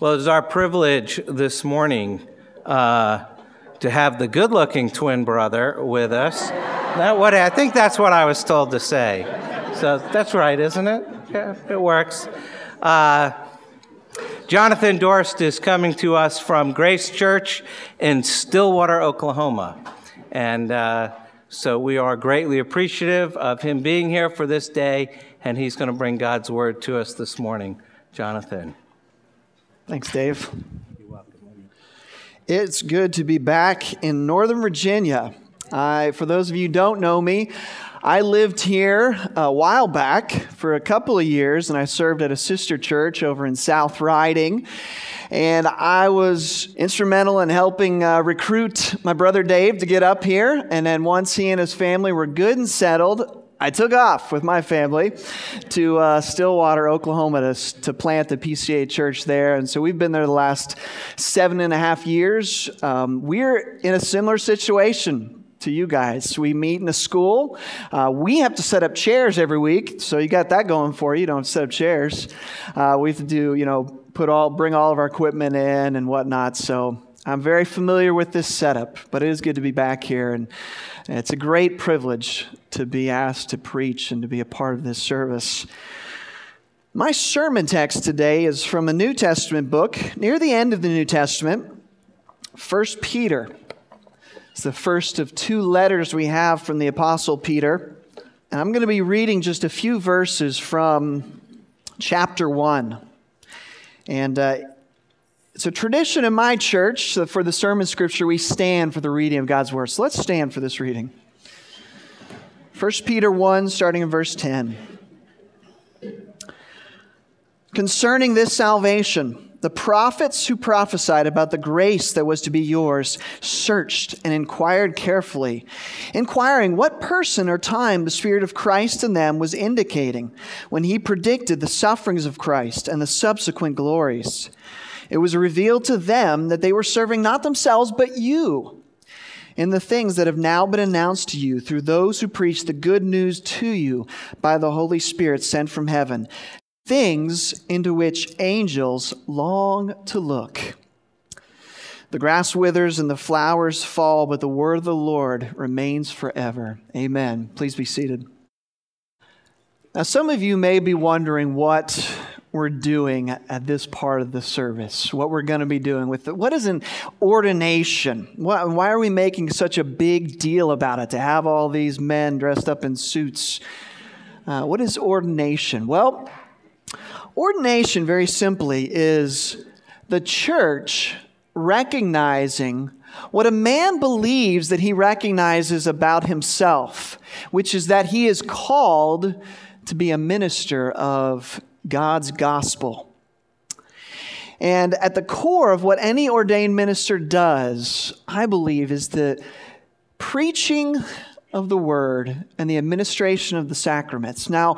Well, it's our privilege this morning uh, to have the good looking twin brother with us. That, what, I think that's what I was told to say. So that's right, isn't it? Yeah, it works. Uh, Jonathan Dorst is coming to us from Grace Church in Stillwater, Oklahoma. And uh, so we are greatly appreciative of him being here for this day, and he's going to bring God's word to us this morning. Jonathan. Thanks, Dave. It's good to be back in Northern Virginia. I, for those of you who don't know me, I lived here a while back for a couple of years, and I served at a sister church over in South Riding. And I was instrumental in helping uh, recruit my brother Dave to get up here. And then once he and his family were good and settled, I took off with my family to uh, Stillwater, Oklahoma, to, to plant the PCA church there. And so we've been there the last seven and a half years. Um, we're in a similar situation to you guys. We meet in a school. Uh, we have to set up chairs every week, so you got that going for you. You don't set up chairs. Uh, we have to do, you know, put all, bring all of our equipment in and whatnot. So I'm very familiar with this setup, but it is good to be back here. And it's a great privilege to be asked to preach and to be a part of this service. My sermon text today is from a New Testament book near the end of the New Testament, 1 Peter. It's the first of two letters we have from the Apostle Peter. And I'm going to be reading just a few verses from chapter 1. And uh, it's a tradition in my church for the sermon scripture, we stand for the reading of God's word. So let's stand for this reading. 1 Peter 1, starting in verse 10. Concerning this salvation, the prophets who prophesied about the grace that was to be yours searched and inquired carefully, inquiring what person or time the Spirit of Christ in them was indicating when he predicted the sufferings of Christ and the subsequent glories it was revealed to them that they were serving not themselves, but you in the things that have now been announced to you through those who preach the good news to you by the Holy Spirit sent from heaven, things into which angels long to look. The grass withers and the flowers fall, but the word of the Lord remains forever. Amen. Please be seated. Now, some of you may be wondering what we're doing at this part of the service, what we're going to be doing with it. What is an ordination? Why, why are we making such a big deal about it to have all these men dressed up in suits? Uh, what is ordination? Well, ordination, very simply, is the church recognizing what a man believes that he recognizes about himself, which is that he is called to be a minister of God's gospel. And at the core of what any ordained minister does, I believe, is the preaching of the word and the administration of the sacraments. Now,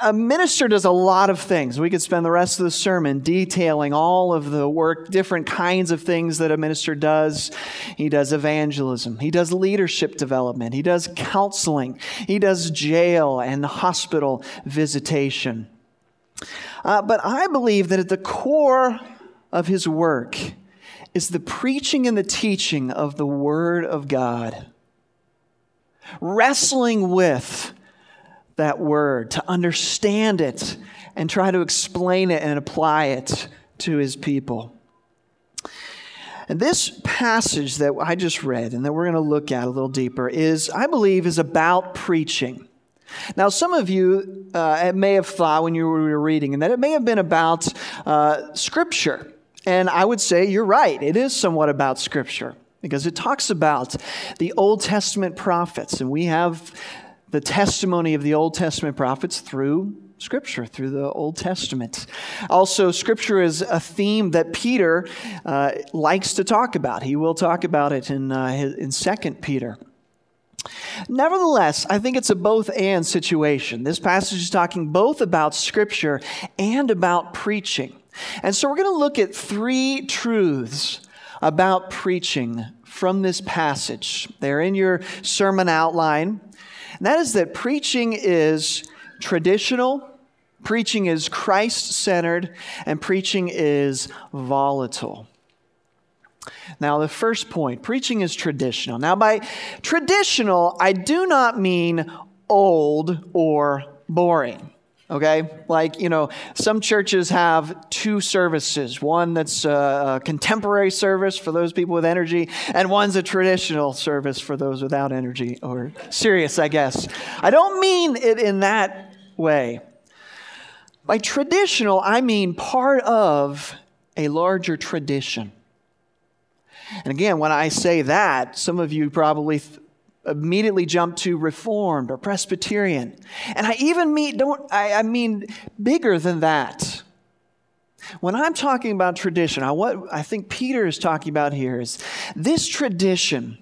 a minister does a lot of things. We could spend the rest of the sermon detailing all of the work, different kinds of things that a minister does. He does evangelism, he does leadership development, he does counseling, he does jail and hospital visitation. Uh, but I believe that at the core of his work is the preaching and the teaching of the Word of God. Wrestling with that Word, to understand it and try to explain it and apply it to his people. And this passage that I just read and that we're going to look at a little deeper is, I believe, is about preaching. Now, some of you uh, may have thought when you were reading and that it may have been about uh, Scripture. And I would say you're right. It is somewhat about Scripture because it talks about the Old Testament prophets. And we have the testimony of the Old Testament prophets through Scripture, through the Old Testament. Also, Scripture is a theme that Peter uh, likes to talk about. He will talk about it in, uh, in 2 Peter. Nevertheless, I think it's a both and situation. This passage is talking both about Scripture and about preaching. And so we're going to look at three truths about preaching from this passage. They're in your sermon outline. And that is that preaching is traditional, Preaching is Christ centered, and preaching is volatile. Now, the first point preaching is traditional. Now, by traditional, I do not mean old or boring. Okay? Like, you know, some churches have two services one that's uh, a contemporary service for those people with energy, and one's a traditional service for those without energy, or serious, I guess. I don't mean it in that way. By traditional, I mean part of a larger tradition. And again, when I say that, some of you probably th- immediately jump to Reformed or Presbyterian. And I even mean, don't, I, I mean bigger than that. When I'm talking about tradition, I, what I think Peter is talking about here is this tradition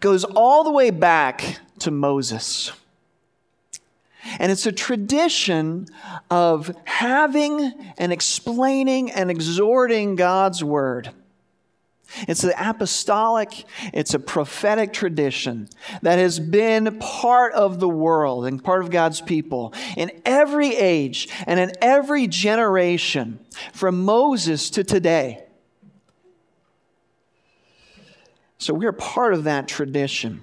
goes all the way back to Moses. And it's a tradition of having and explaining and exhorting God's word. It's an apostolic, it's a prophetic tradition that has been part of the world and part of God's people in every age and in every generation, from Moses to today. So we're part of that tradition.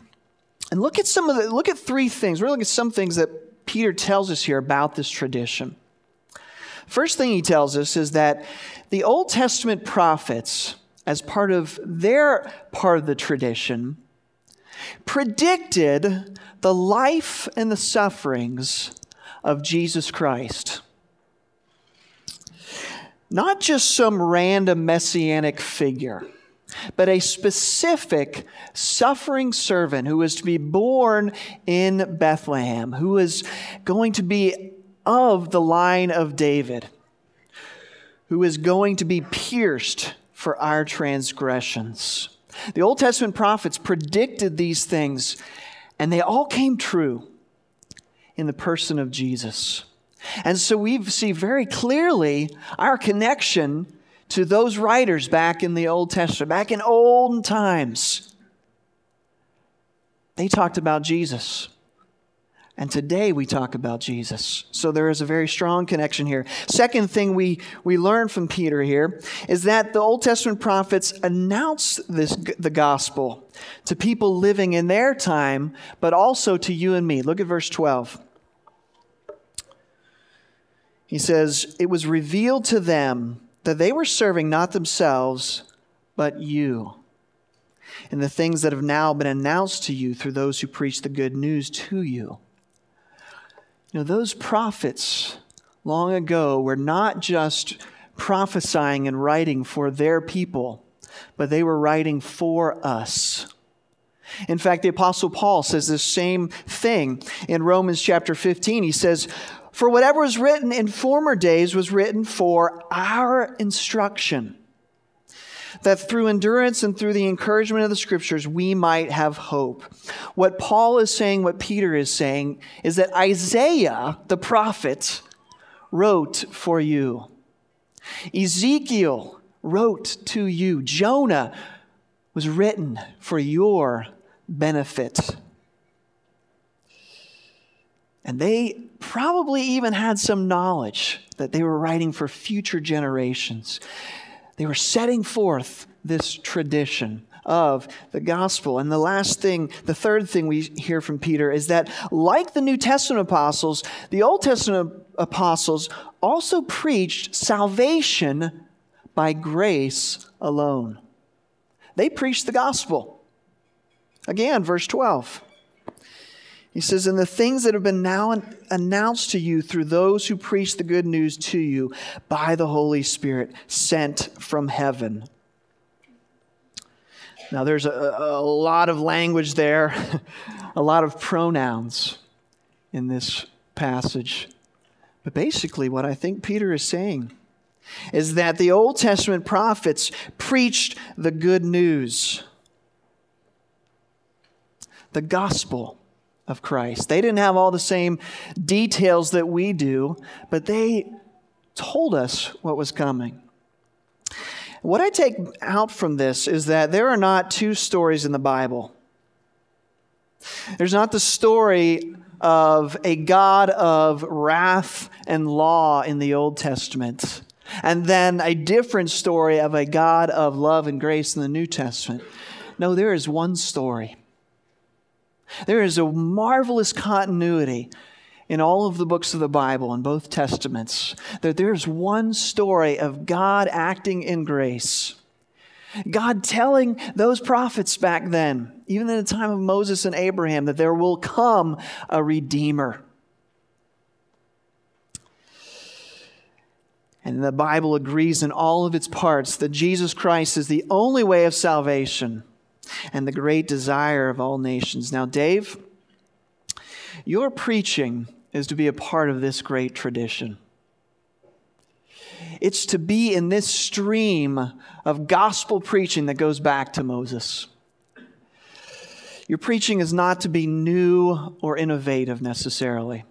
And look at some of the look at three things. We're looking at some things that Peter tells us here about this tradition. First thing he tells us is that the Old Testament prophets as part of their part of the tradition, predicted the life and the sufferings of Jesus Christ. Not just some random messianic figure, but a specific suffering servant who was to be born in Bethlehem, who was going to be of the line of David, who is going to be pierced for our transgressions. The Old Testament prophets predicted these things, and they all came true in the person of Jesus. And so we see very clearly our connection to those writers back in the Old Testament, back in olden times. They talked about Jesus. And today we talk about Jesus. So there is a very strong connection here. Second thing we, we learn from Peter here is that the Old Testament prophets announce this, the gospel to people living in their time, but also to you and me. Look at verse 12. He says, It was revealed to them that they were serving not themselves, but you. And the things that have now been announced to you through those who preach the good news to you. You know, those prophets long ago were not just prophesying and writing for their people, but they were writing for us. In fact, the Apostle Paul says the same thing in Romans chapter 15. He says, For whatever was written in former days was written for our instruction that through endurance and through the encouragement of the scriptures, we might have hope. What Paul is saying, what Peter is saying, is that Isaiah, the prophet, wrote for you. Ezekiel wrote to you. Jonah was written for your benefit. And they probably even had some knowledge that they were writing for future generations. They were setting forth this tradition of the gospel. And the last thing, the third thing we hear from Peter is that, like the New Testament apostles, the Old Testament apostles also preached salvation by grace alone. They preached the gospel. Again, verse 12. He says, And the things that have been now announced to you through those who preach the good news to you by the Holy Spirit sent from heaven. Now, there's a, a lot of language there, a lot of pronouns in this passage. But basically, what I think Peter is saying is that the Old Testament prophets preached the good news, the gospel of Christ. They didn't have all the same details that we do, but they told us what was coming. What I take out from this is that there are not two stories in the Bible. There's not the story of a God of wrath and law in the Old Testament, and then a different story of a God of love and grace in the New Testament. No, there is one story. There is a marvelous continuity in all of the books of the Bible, in both Testaments, that there's one story of God acting in grace. God telling those prophets back then, even in the time of Moses and Abraham, that there will come a Redeemer. And the Bible agrees in all of its parts that Jesus Christ is the only way of salvation and the great desire of all nations. Now, Dave, your preaching is to be a part of this great tradition. It's to be in this stream of gospel preaching that goes back to Moses. Your preaching is not to be new or innovative necessarily.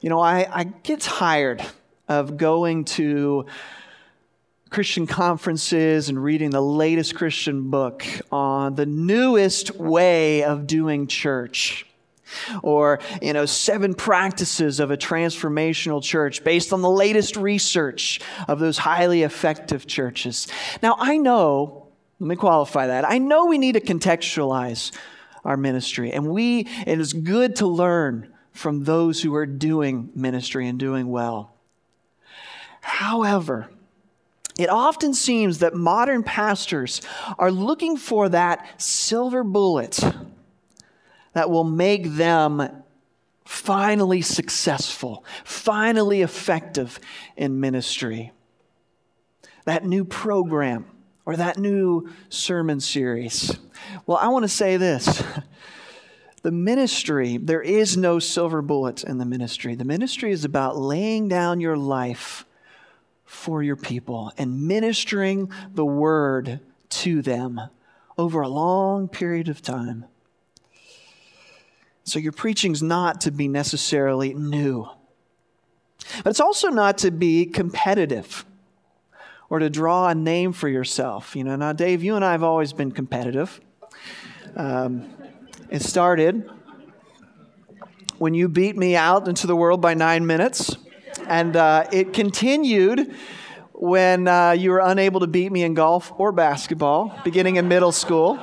You know, I, I get tired of going to Christian conferences and reading the latest Christian book on the newest way of doing church. Or you know seven practices of a transformational church based on the latest research of those highly effective churches. Now i know let me qualify that i know we need to contextualize our ministry and we it is good to learn from those who are doing ministry and doing well. However it often seems that modern pastors are looking for that silver bullet that will make them finally successful, finally effective in ministry. That new program or that new sermon series. Well, I want to say this. The ministry, there is no silver bullet in the ministry. The ministry is about laying down your life for your people and ministering the word to them over a long period of time. So your preaching's not to be necessarily new. But it's also not to be competitive or to draw a name for yourself. You know, now, Dave, you and I have always been competitive. Um, it started when you beat me out into the world by nine minutes, and uh, it continued when uh, you were unable to beat me in golf or basketball, beginning in middle school.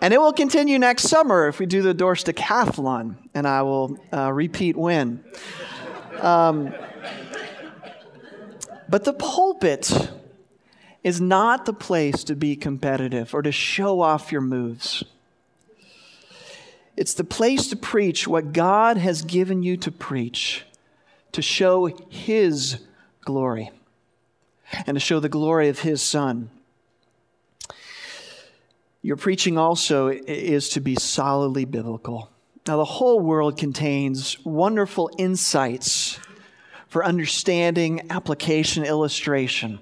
And it will continue next summer if we do the Dorst Decathlon, and I will uh, repeat when. Um, but the pulpit is not the place to be competitive or to show off your moves. It's the place to preach what God has given you to preach, to show His glory, and to show the glory of His Son. Your preaching also is to be solidly biblical. Now, the whole world contains wonderful insights for understanding, application, illustration.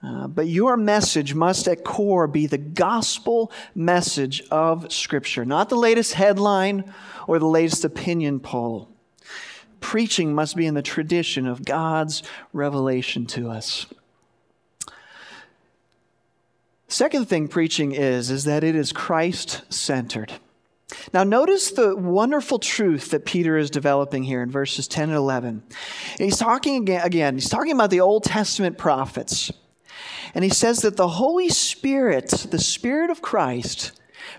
Uh, but your message must at core be the gospel message of Scripture, not the latest headline or the latest opinion poll. Preaching must be in the tradition of God's revelation to us. Second thing preaching is, is that it is Christ centered. Now, notice the wonderful truth that Peter is developing here in verses 10 and 11. He's talking again, again, he's talking about the Old Testament prophets. And he says that the Holy Spirit, the Spirit of Christ,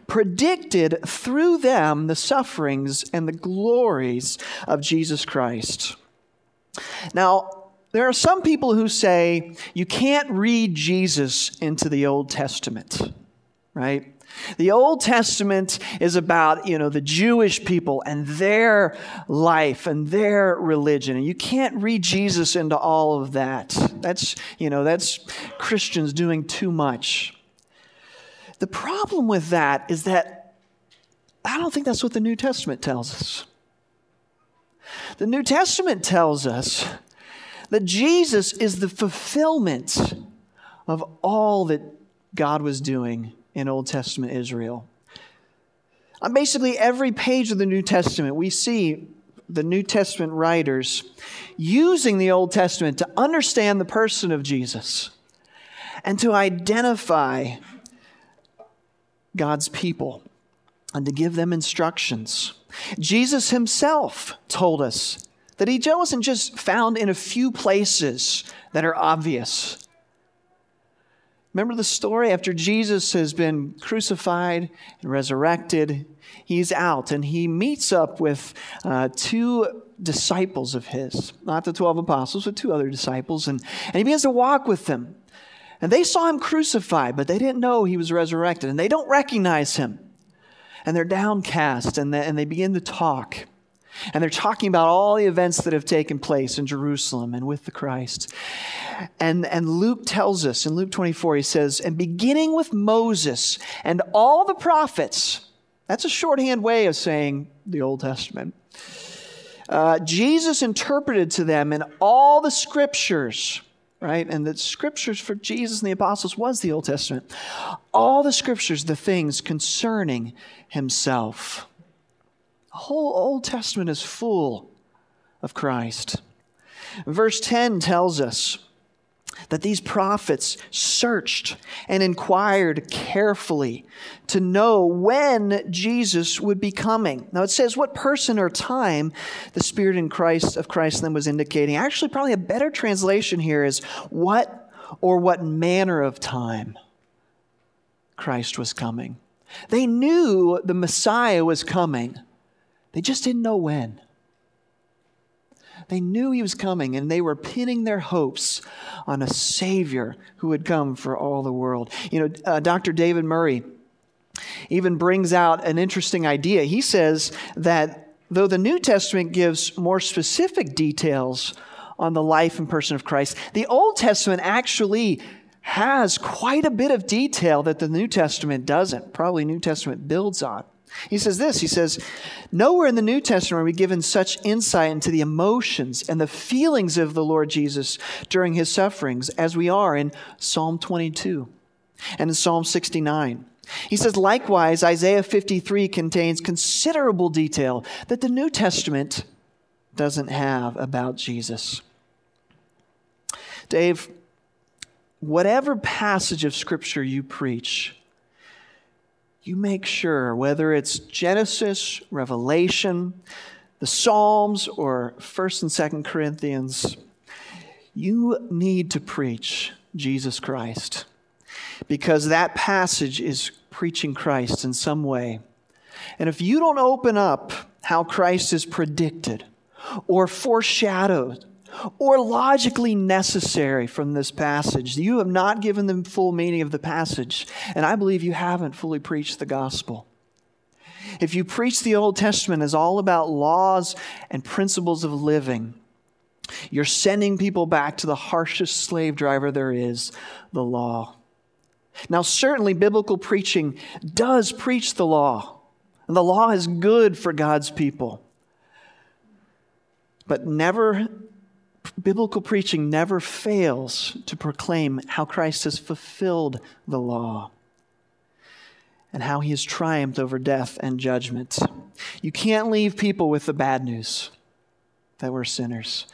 predicted through them the sufferings and the glories of Jesus Christ. Now, there are some people who say you can't read Jesus into the Old Testament, right? The Old Testament is about, you know, the Jewish people and their life and their religion. And you can't read Jesus into all of that. That's, you know, that's Christians doing too much. The problem with that is that I don't think that's what the New Testament tells us. The New Testament tells us that Jesus is the fulfillment of all that God was doing in Old Testament Israel. On basically every page of the New Testament, we see the New Testament writers using the Old Testament to understand the person of Jesus and to identify God's people. and to give them instructions. Jesus himself told us that he wasn't just found in a few places that are obvious. Remember the story? After Jesus has been crucified and resurrected, he's out and he meets up with uh, two disciples of his, not the 12 apostles, but two other disciples, and, and he begins to walk with them. And they saw him crucified, but they didn't know he was resurrected, and they don't recognize him. And they're downcast, and they, and they begin to talk. And they're talking about all the events that have taken place in Jerusalem and with the Christ. And, and Luke tells us in Luke 24, he says, And beginning with Moses and all the prophets, that's a shorthand way of saying the Old Testament. Uh, Jesus interpreted to them in all the scriptures, right? And the scriptures for Jesus and the apostles was the Old Testament. All the scriptures, the things concerning himself. The whole Old Testament is full of Christ. Verse 10 tells us that these prophets searched and inquired carefully to know when Jesus would be coming. Now it says what person or time the Spirit in Christ of Christ then was indicating. Actually, probably a better translation here is what or what manner of time Christ was coming. They knew the Messiah was coming. They just didn't know when. They knew he was coming and they were pinning their hopes on a Savior who would come for all the world. You know, uh, Dr. David Murray even brings out an interesting idea. He says that though the New Testament gives more specific details on the life and person of Christ, the Old Testament actually has quite a bit of detail that the New Testament doesn't, probably New Testament builds on. He says this He says, Nowhere in the New Testament are we given such insight into the emotions and the feelings of the Lord Jesus during his sufferings as we are in Psalm 22 and in Psalm 69. He says, likewise, Isaiah 53 contains considerable detail that the New Testament doesn't have about Jesus. Dave, whatever passage of Scripture you preach, you make sure, whether it's Genesis, Revelation, the Psalms, or 1st and 2nd Corinthians, you need to preach Jesus Christ because that passage is preaching Christ in some way. And if you don't open up how Christ is predicted or foreshadowed or logically necessary from this passage. You have not given them full meaning of the passage, and I believe you haven't fully preached the gospel. If you preach the Old Testament as all about laws and principles of living, you're sending people back to the harshest slave driver there is, the law. Now, certainly, biblical preaching does preach the law, and the law is good for God's people. But never biblical preaching never fails to proclaim how Christ has fulfilled the law and how he has triumphed over death and judgment. You can't leave people with the bad news that we're sinners.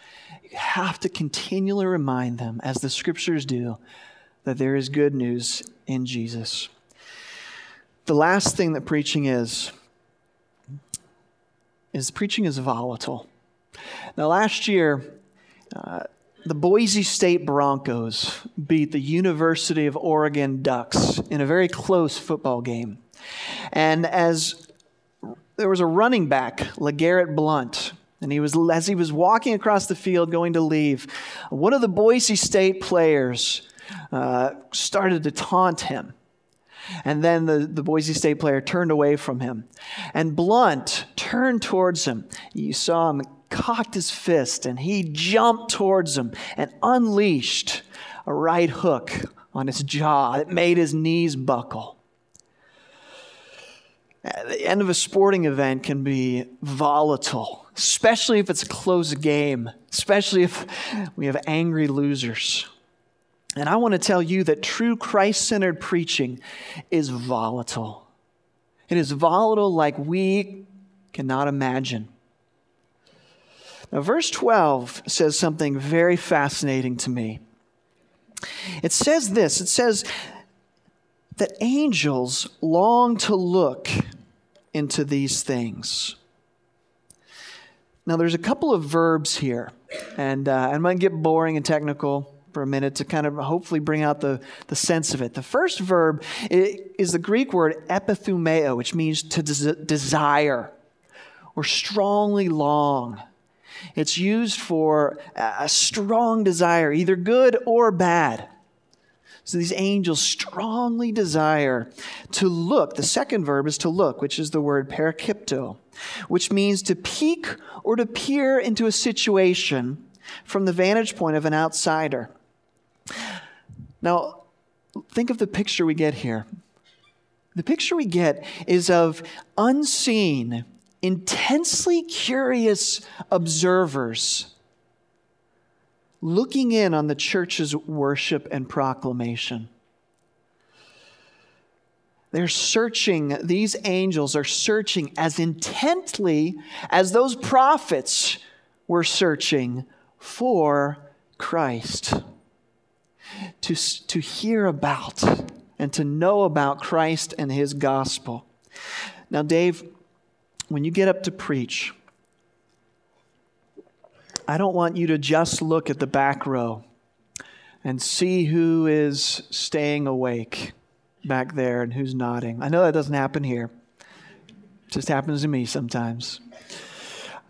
You have to continually remind them, as the scriptures do, that there is good news in Jesus. The last thing that preaching is, is preaching is volatile. Now, last year, uh, the Boise State Broncos beat the University of Oregon Ducks in a very close football game. And as there was a running back, LeGarrette Blount, and he was as he was walking across the field going to leave, one of the Boise State players uh, started to taunt him. And then the, the Boise State player turned away from him. And Blount turned towards him. You saw him cocked his fist and he jumped towards him and unleashed a right hook on his jaw that made his knees buckle. The end of a sporting event can be volatile, especially if it's a close game, especially if we have angry losers. And I want to tell you that true Christ centered preaching is volatile. It is volatile like we cannot imagine. Now, verse 12 says something very fascinating to me. It says this it says that angels long to look into these things. Now, there's a couple of verbs here, and uh, I might get boring and technical for a minute to kind of hopefully bring out the, the sense of it. The first verb is the Greek word epithumeo, which means to des- desire or strongly long. It's used for a strong desire, either good or bad. So these angels strongly desire to look. The second verb is to look, which is the word parakipto, which means to peek or to peer into a situation from the vantage point of an outsider. Now, think of the picture we get here. The picture we get is of unseen, intensely curious observers looking in on the church's worship and proclamation. They're searching, these angels are searching as intently as those prophets were searching for Christ. To, to hear about and to know about Christ and his gospel. Now, Dave, when you get up to preach, I don't want you to just look at the back row and see who is staying awake back there and who's nodding. I know that doesn't happen here. It just happens to me sometimes.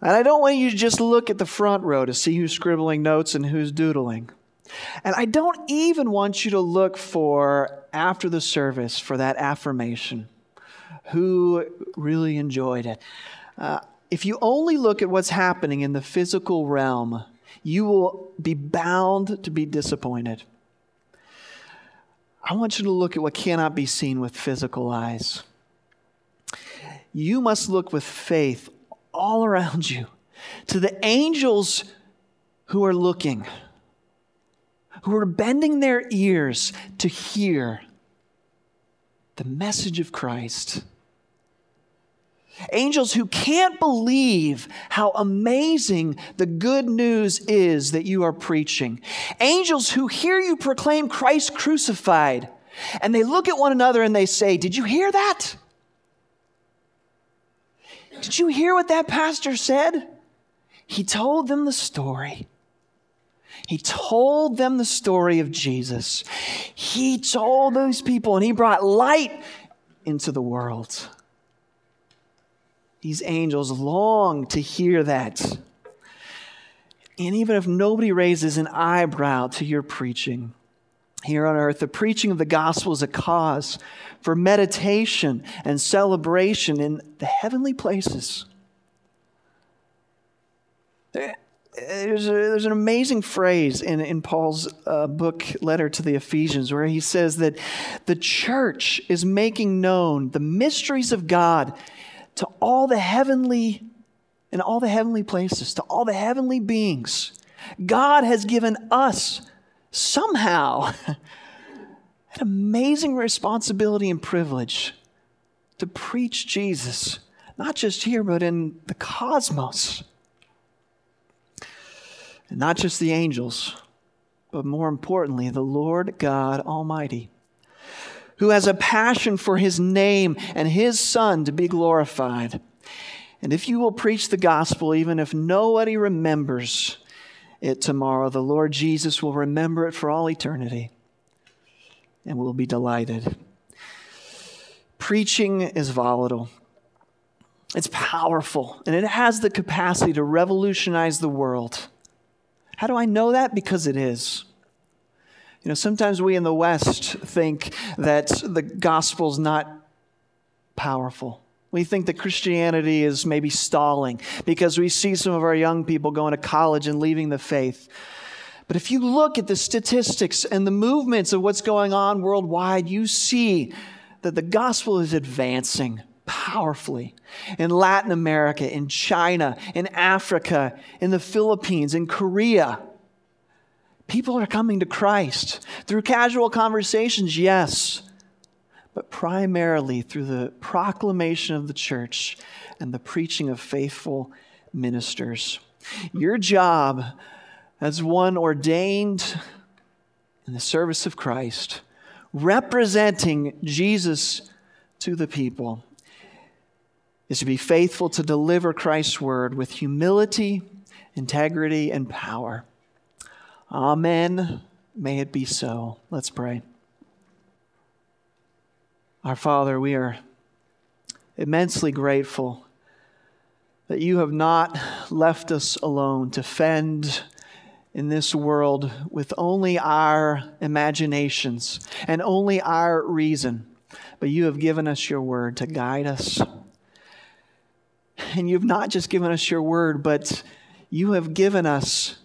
And I don't want you to just look at the front row to see who's scribbling notes and who's doodling. And I don't even want you to look for, after the service, for that affirmation. Who really enjoyed it? Uh, if you only look at what's happening in the physical realm, you will be bound to be disappointed. I want you to look at what cannot be seen with physical eyes. You must look with faith all around you to the angels who are looking, who are bending their ears to hear the message of Christ. Angels who can't believe how amazing the good news is that you are preaching. Angels who hear you proclaim Christ crucified and they look at one another and they say, Did you hear that? Did you hear what that pastor said? He told them the story. He told them the story of Jesus. He told those people and he brought light into the world. These angels long to hear that. And even if nobody raises an eyebrow to your preaching here on earth, the preaching of the gospel is a cause for meditation and celebration in the heavenly places. There's, a, there's an amazing phrase in, in Paul's uh, book, letter to the Ephesians, where he says that the church is making known the mysteries of God to all the heavenly and all the heavenly places, to all the heavenly beings. God has given us somehow an amazing responsibility and privilege to preach Jesus, not just here, but in the cosmos. And not just the angels, but more importantly, the Lord God Almighty who has a passion for his name and his son to be glorified. And if you will preach the gospel, even if nobody remembers it tomorrow, the Lord Jesus will remember it for all eternity and will be delighted. Preaching is volatile. It's powerful and it has the capacity to revolutionize the world. How do I know that? Because it is. You know, sometimes we in the West think that the gospel's not powerful. We think that Christianity is maybe stalling because we see some of our young people going to college and leaving the faith. But if you look at the statistics and the movements of what's going on worldwide, you see that the gospel is advancing powerfully in Latin America, in China, in Africa, in the Philippines, in Korea. People are coming to Christ through casual conversations, yes, but primarily through the proclamation of the church and the preaching of faithful ministers. Your job as one ordained in the service of Christ, representing Jesus to the people, is to be faithful to deliver Christ's word with humility, integrity, and power. Amen. May it be so. Let's pray. Our Father, we are immensely grateful that you have not left us alone to fend in this world with only our imaginations and only our reason, but you have given us your word to guide us. And you've not just given us your word, but you have given us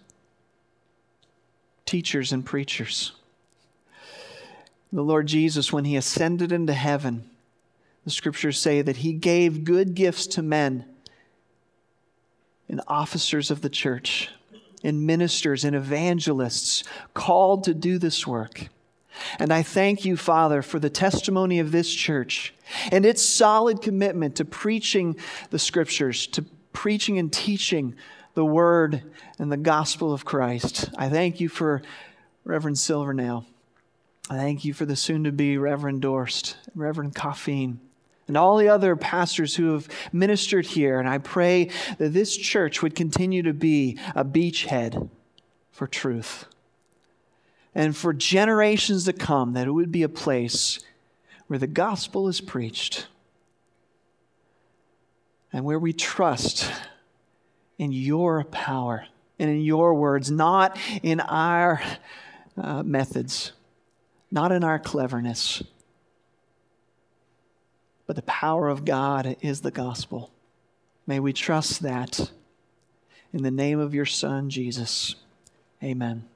teachers and preachers. The Lord Jesus, when he ascended into heaven, the scriptures say that he gave good gifts to men and officers of the church and ministers and evangelists called to do this work. And I thank you, Father, for the testimony of this church and its solid commitment to preaching the scriptures, to preaching and teaching the word and the gospel of Christ. I thank you for Reverend Silvernail. I thank you for the soon to be Reverend Dorst, Reverend Coffeen and all the other pastors who have ministered here. And I pray that this church would continue to be a beachhead for truth. And for generations to come, that it would be a place where the gospel is preached and where we trust in your power and in your words, not in our uh, methods, not in our cleverness but the power of God is the gospel. May we trust that. In the name of your Son, Jesus. Amen.